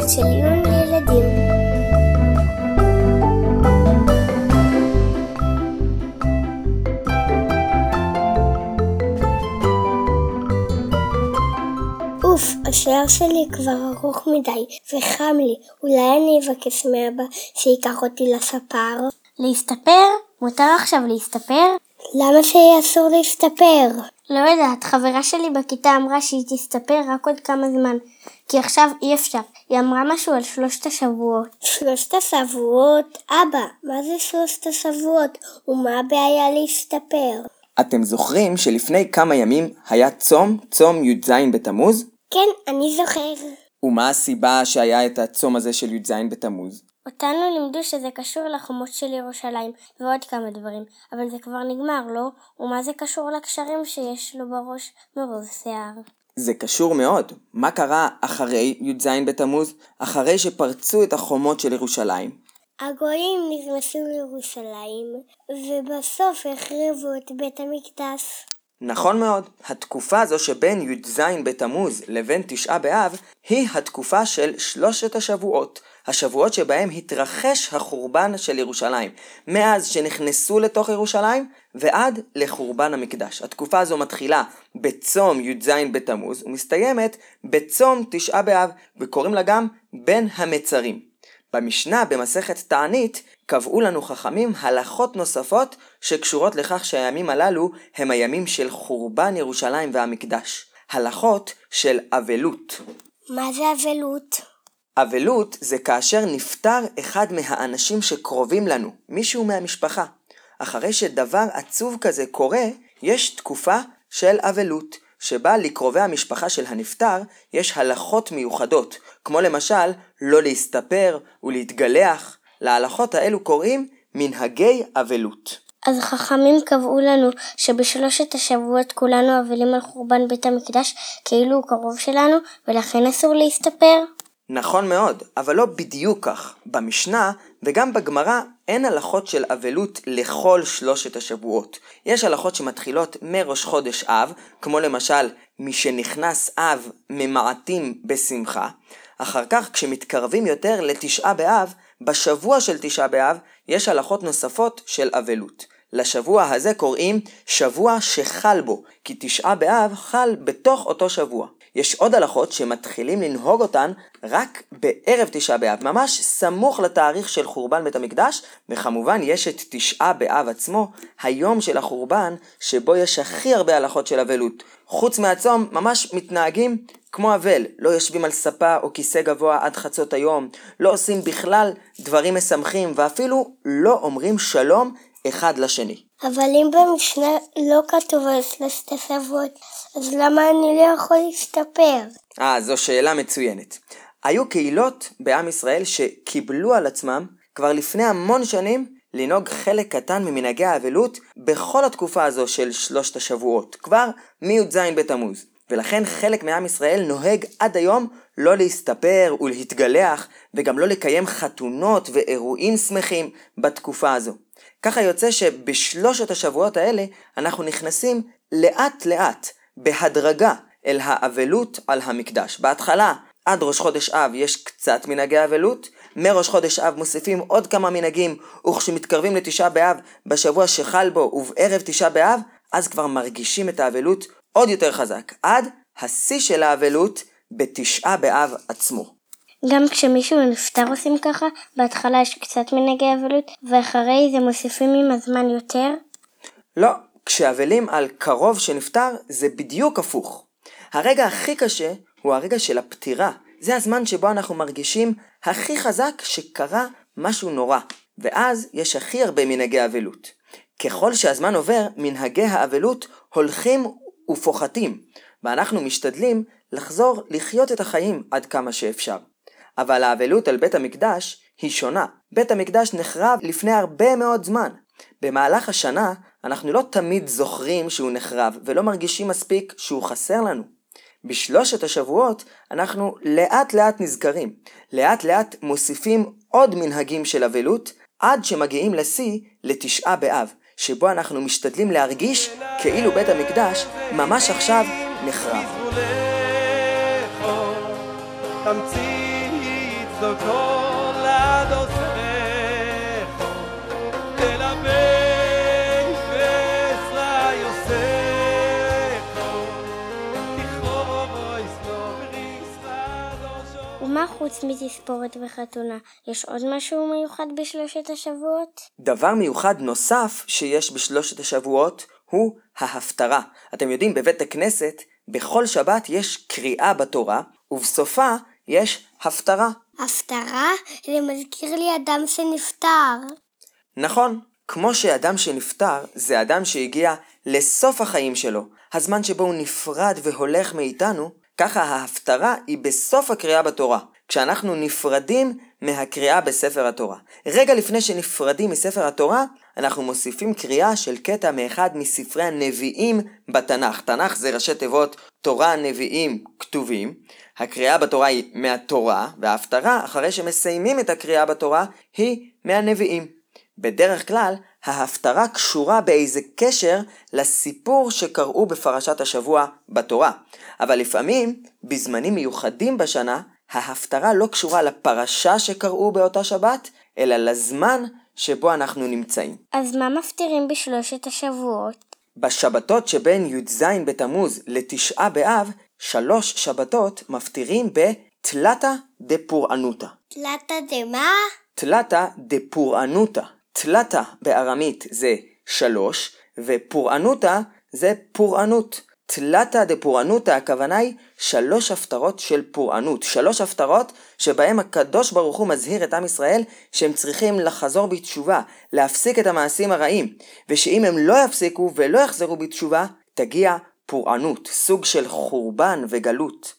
דקות של עיון לילדים. אוף, השיער שלי כבר ארוך מדי וחם לי, אולי אני אבקש מאבא שייקח אותי לספר? להסתפר? מותר עכשיו להסתפר? למה שיהיה אסור להסתפר? לא יודעת, חברה שלי בכיתה אמרה שהיא תסתפר רק עוד כמה זמן, כי עכשיו אי אפשר. היא אמרה משהו על שלושת השבועות. שלושת השבועות? אבא, מה זה שלושת השבועות? ומה הבעיה להסתפר? אתם זוכרים שלפני כמה ימים היה צום, צום י"ז בתמוז? כן, אני זוכר. ומה הסיבה שהיה את הצום הזה של י"ז בתמוז? אותנו לימדו שזה קשור לחומות של ירושלים ועוד כמה דברים, אבל זה כבר נגמר, לא? ומה זה קשור לקשרים שיש לו בראש מרוב שיער? זה קשור מאוד. מה קרה אחרי י"ז בתמוז? אחרי שפרצו את החומות של ירושלים. הגויים נכנסו לירושלים, ובסוף החריבו את בית המקדש. נכון מאוד, התקופה הזו שבין י"ז בתמוז לבין תשעה באב היא התקופה של שלושת השבועות. השבועות שבהם התרחש החורבן של ירושלים. מאז שנכנסו לתוך ירושלים ועד לחורבן המקדש. התקופה הזו מתחילה בצום י"ז בתמוז ומסתיימת בצום תשעה באב וקוראים לה גם בין המצרים. במשנה במסכת תענית קבעו לנו חכמים הלכות נוספות שקשורות לכך שהימים הללו הם הימים של חורבן ירושלים והמקדש. הלכות של אבלות. מה זה אבלות? אבלות זה כאשר נפטר אחד מהאנשים שקרובים לנו, מישהו מהמשפחה. אחרי שדבר עצוב כזה קורה, יש תקופה של אבלות, שבה לקרובי המשפחה של הנפטר יש הלכות מיוחדות, כמו למשל לא להסתפר ולהתגלח. להלכות האלו קוראים מנהגי אבלות. אז חכמים קבעו לנו שבשלושת השבועות כולנו אבלים על חורבן בית המקדש כאילו הוא קרוב שלנו ולכן אסור להסתפר? נכון מאוד, אבל לא בדיוק כך. במשנה וגם בגמרא אין הלכות של אבלות לכל שלושת השבועות. יש הלכות שמתחילות מראש חודש אב, כמו למשל משנכנס אב ממעטים בשמחה. אחר כך כשמתקרבים יותר לתשעה באב, בשבוע של תשעה באב יש הלכות נוספות של אבלות. לשבוע הזה קוראים שבוע שחל בו, כי תשעה באב חל בתוך אותו שבוע. יש עוד הלכות שמתחילים לנהוג אותן רק בערב תשעה באב, ממש סמוך לתאריך של חורבן בית המקדש, וכמובן יש את תשעה באב עצמו, היום של החורבן, שבו יש הכי הרבה הלכות של אבלות. חוץ מהצום, ממש מתנהגים כמו אבל, לא יושבים על ספה או כיסא גבוה עד חצות היום, לא עושים בכלל דברים משמחים, ואפילו לא אומרים שלום אחד לשני. אבל אם במשנה לא כתוב על שלושת השבועות, אז למה אני לא יכול להסתפר? אה, זו שאלה מצוינת. היו קהילות בעם ישראל שקיבלו על עצמם כבר לפני המון שנים לנהוג חלק קטן ממנהגי האבלות בכל התקופה הזו של שלושת השבועות, כבר מי"ז בתמוז. ולכן חלק מעם ישראל נוהג עד היום לא להסתפר ולהתגלח, וגם לא לקיים חתונות ואירועים שמחים בתקופה הזו. ככה יוצא שבשלושת השבועות האלה אנחנו נכנסים לאט לאט, בהדרגה, אל האבלות על המקדש. בהתחלה, עד ראש חודש אב יש קצת מנהגי אבלות, מראש חודש אב מוסיפים עוד כמה מנהגים, וכשמתקרבים לתשעה באב, בשבוע שחל בו ובערב תשעה באב, אז כבר מרגישים את האבלות עוד יותר חזק, עד השיא של האבלות בתשעה באב עצמו. גם כשמישהו נפטר עושים ככה? בהתחלה יש קצת מנהגי אבלות, ואחרי זה מוסיפים עם הזמן יותר? לא, כשאבלים על קרוב שנפטר זה בדיוק הפוך. הרגע הכי קשה הוא הרגע של הפטירה. זה הזמן שבו אנחנו מרגישים הכי חזק שקרה משהו נורא. ואז יש הכי הרבה מנהגי אבלות. ככל שהזמן עובר, מנהגי האבלות הולכים ופוחתים, ואנחנו משתדלים לחזור לחיות את החיים עד כמה שאפשר. אבל האבלות על בית המקדש היא שונה. בית המקדש נחרב לפני הרבה מאוד זמן. במהלך השנה אנחנו לא תמיד זוכרים שהוא נחרב ולא מרגישים מספיק שהוא חסר לנו. בשלושת השבועות אנחנו לאט לאט נזכרים, לאט לאט מוסיפים עוד מנהגים של אבלות עד שמגיעים לשיא לתשעה באב, שבו אנחנו משתדלים להרגיש כאילו בית המקדש ממש עכשיו נחרב. sto con la docerejo חוץ מתספורת וחתונה? יש עוד משהו מיוחד בשלושת השבועות? דבר מיוחד נוסף שיש בשלושת השבועות הוא ההפטרה. אתם יודעים, בבית הכנסת, בכל שבת יש קריאה בתורה, ובסופה יש הפטרה. הפטרה? זה מזכיר לי אדם שנפטר. נכון, כמו שאדם שנפטר זה אדם שהגיע לסוף החיים שלו, הזמן שבו הוא נפרד והולך מאיתנו, ככה ההפטרה היא בסוף הקריאה בתורה, כשאנחנו נפרדים מהקריאה בספר התורה. רגע לפני שנפרדים מספר התורה, אנחנו מוסיפים קריאה של קטע מאחד מספרי הנביאים בתנ"ך. תנ"ך זה ראשי תיבות תורה, נביאים, כתובים. הקריאה בתורה היא מהתורה, וההפטרה, אחרי שמסיימים את הקריאה בתורה, היא מהנביאים. בדרך כלל, ההפטרה קשורה באיזה קשר לסיפור שקראו בפרשת השבוע בתורה. אבל לפעמים, בזמנים מיוחדים בשנה, ההפטרה לא קשורה לפרשה שקראו באותה שבת, אלא לזמן שבו אנחנו נמצאים. אז מה מפטירים בשלושת השבועות? בשבתות שבין י"ז בתמוז לתשעה באב, שלוש שבתות מפטירים בתלתא דפורענותא. תלת דמה? תלתא דפורענותא. תלתא בארמית זה שלוש, ופורענותא זה פורענות. תלתא דפורענותא הכוונה היא שלוש הפטרות של פורענות. שלוש הפטרות שבהם הקדוש ברוך הוא מזהיר את עם ישראל שהם צריכים לחזור בתשובה, להפסיק את המעשים הרעים, ושאם הם לא יפסיקו ולא יחזרו בתשובה, תגיע פורענות, סוג של חורבן וגלות.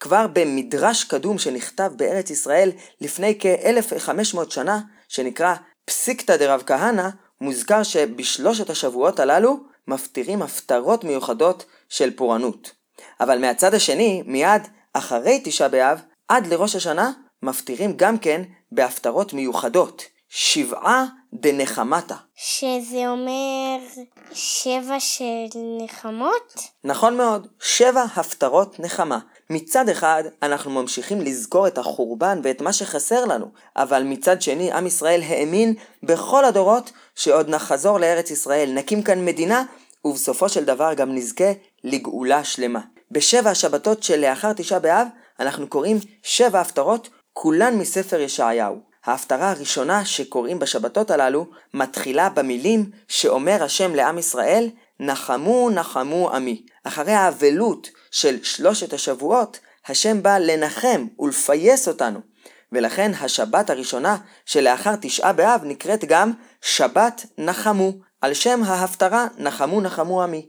כבר במדרש קדום שנכתב בארץ ישראל לפני כ-1500 שנה, שנקרא פסיקתא דרב כהנא, מוזכר שבשלושת השבועות הללו מפטירים הפטרות מיוחדות של פורענות. אבל מהצד השני, מיד אחרי תשעה באב, עד לראש השנה, מפטירים גם כן בהפטרות מיוחדות. שבעה דנחמתא. שזה אומר שבע של נחמות? נכון מאוד, שבע הפטרות נחמה. מצד אחד, אנחנו ממשיכים לזכור את החורבן ואת מה שחסר לנו, אבל מצד שני, עם ישראל האמין בכל הדורות שעוד נחזור לארץ ישראל, נקים כאן מדינה, ובסופו של דבר גם נזכה לגאולה שלמה. בשבע השבתות שלאחר תשעה באב, אנחנו קוראים שבע הפטרות, כולן מספר ישעיהו. ההפטרה הראשונה שקוראים בשבתות הללו מתחילה במילים שאומר השם לעם ישראל, נחמו נחמו עמי. אחרי האבלות של שלושת השבועות, השם בא לנחם ולפייס אותנו. ולכן השבת הראשונה שלאחר תשעה באב נקראת גם שבת נחמו, על שם ההפטרה נחמו נחמו עמי.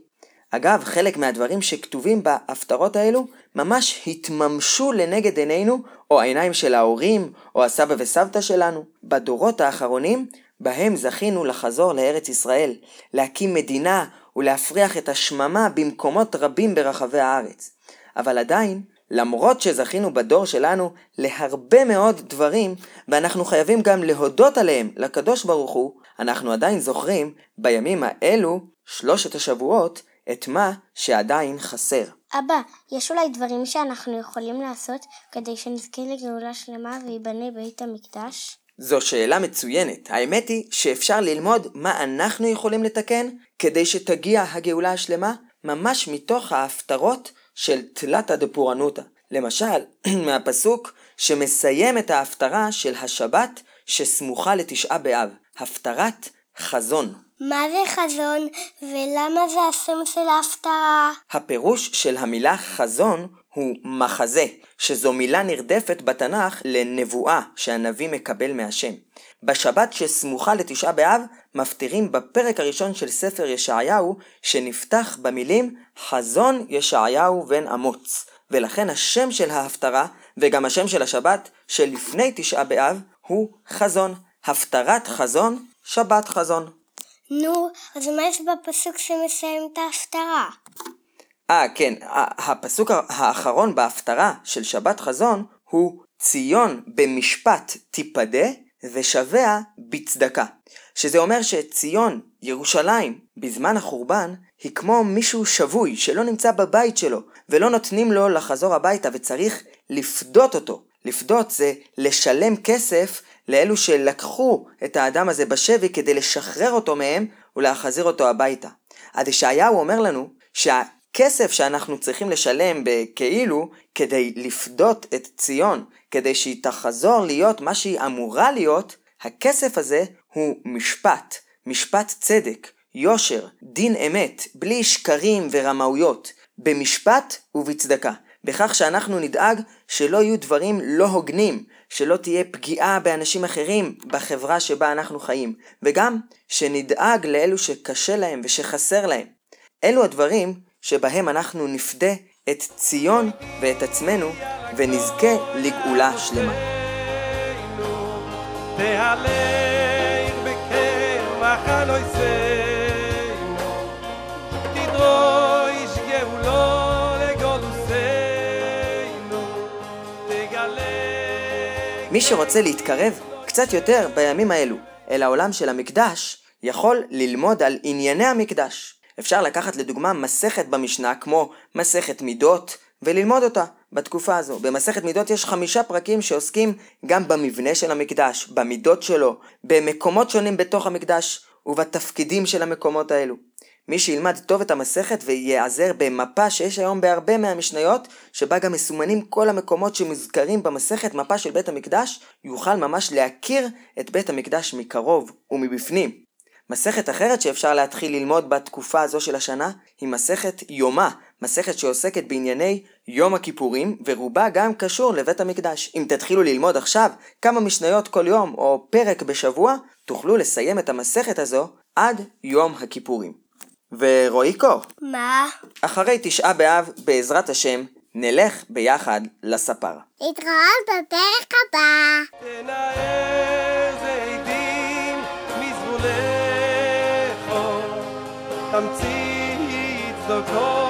אגב, חלק מהדברים שכתובים בהפטרות האלו ממש התממשו לנגד עינינו, או העיניים של ההורים, או הסבא וסבתא שלנו, בדורות האחרונים, בהם זכינו לחזור לארץ ישראל, להקים מדינה ולהפריח את השממה במקומות רבים ברחבי הארץ. אבל עדיין, למרות שזכינו בדור שלנו להרבה מאוד דברים, ואנחנו חייבים גם להודות עליהם לקדוש ברוך הוא, אנחנו עדיין זוכרים בימים האלו, שלושת השבועות, את מה שעדיין חסר. אבא, יש אולי דברים שאנחנו יכולים לעשות כדי שנזכה לגאולה שלמה וייבנה בית המקדש? זו שאלה מצוינת. האמת היא שאפשר ללמוד מה אנחנו יכולים לתקן כדי שתגיע הגאולה השלמה ממש מתוך ההפטרות של תלתא דפורענותא. למשל, מהפסוק שמסיים את ההפטרה של השבת שסמוכה לתשעה באב, הפטרת חזון. מה זה חזון ולמה זה השם של ההפטרה? הפירוש של המילה חזון הוא מחזה, שזו מילה נרדפת בתנ"ך לנבואה שהנביא מקבל מהשם. בשבת שסמוכה לתשעה באב, מפטירים בפרק הראשון של ספר ישעיהו, שנפתח במילים חזון ישעיהו בן אמוץ. ולכן השם של ההפטרה, וגם השם של השבת שלפני תשעה באב, הוא חזון. הפטרת חזון, שבת חזון. נו, אז מה יש בפסוק שמסיים את ההפטרה? אה, כן, הפסוק האחרון בהפטרה של שבת חזון הוא ציון במשפט תיפדה ושביה בצדקה. שזה אומר שציון, ירושלים, בזמן החורבן, היא כמו מישהו שבוי שלא נמצא בבית שלו, ולא נותנים לו לחזור הביתה וצריך לפדות אותו, לפדות זה לשלם כסף לאלו שלקחו את האדם הזה בשבי כדי לשחרר אותו מהם ולהחזיר אותו הביתה. אז ישעיהו אומר לנו שהכסף שאנחנו צריכים לשלם בכאילו כדי לפדות את ציון, כדי שהיא תחזור להיות מה שהיא אמורה להיות, הכסף הזה הוא משפט, משפט צדק, יושר, דין אמת, בלי שקרים ורמאויות, במשפט ובצדקה. בכך שאנחנו נדאג שלא יהיו דברים לא הוגנים, שלא תהיה פגיעה באנשים אחרים בחברה שבה אנחנו חיים, וגם שנדאג לאלו שקשה להם ושחסר להם. אלו הדברים שבהם אנחנו נפדה את ציון ואת עצמנו ונזכה לגאולה שלמה. תהלך בקרבך לא מי שרוצה להתקרב קצת יותר בימים האלו אל העולם של המקדש, יכול ללמוד על ענייני המקדש. אפשר לקחת לדוגמה מסכת במשנה כמו מסכת מידות וללמוד אותה בתקופה הזו. במסכת מידות יש חמישה פרקים שעוסקים גם במבנה של המקדש, במידות שלו, במקומות שונים בתוך המקדש ובתפקידים של המקומות האלו. מי שילמד טוב את המסכת וייעזר במפה שיש היום בהרבה מהמשניות, שבה גם מסומנים כל המקומות שמוזכרים במסכת, מפה של בית המקדש, יוכל ממש להכיר את בית המקדש מקרוב ומבפנים. מסכת אחרת שאפשר להתחיל ללמוד בתקופה הזו של השנה היא מסכת יומא, מסכת שעוסקת בענייני יום הכיפורים ורובה גם קשור לבית המקדש. אם תתחילו ללמוד עכשיו כמה משניות כל יום או פרק בשבוע, תוכלו לסיים את המסכת הזו עד יום הכיפורים. ורועיקו, מה? אחרי תשעה באב, בעזרת השם, נלך ביחד לספר. להתראות בפרק הבא. תנער זיתים תמצית צדקות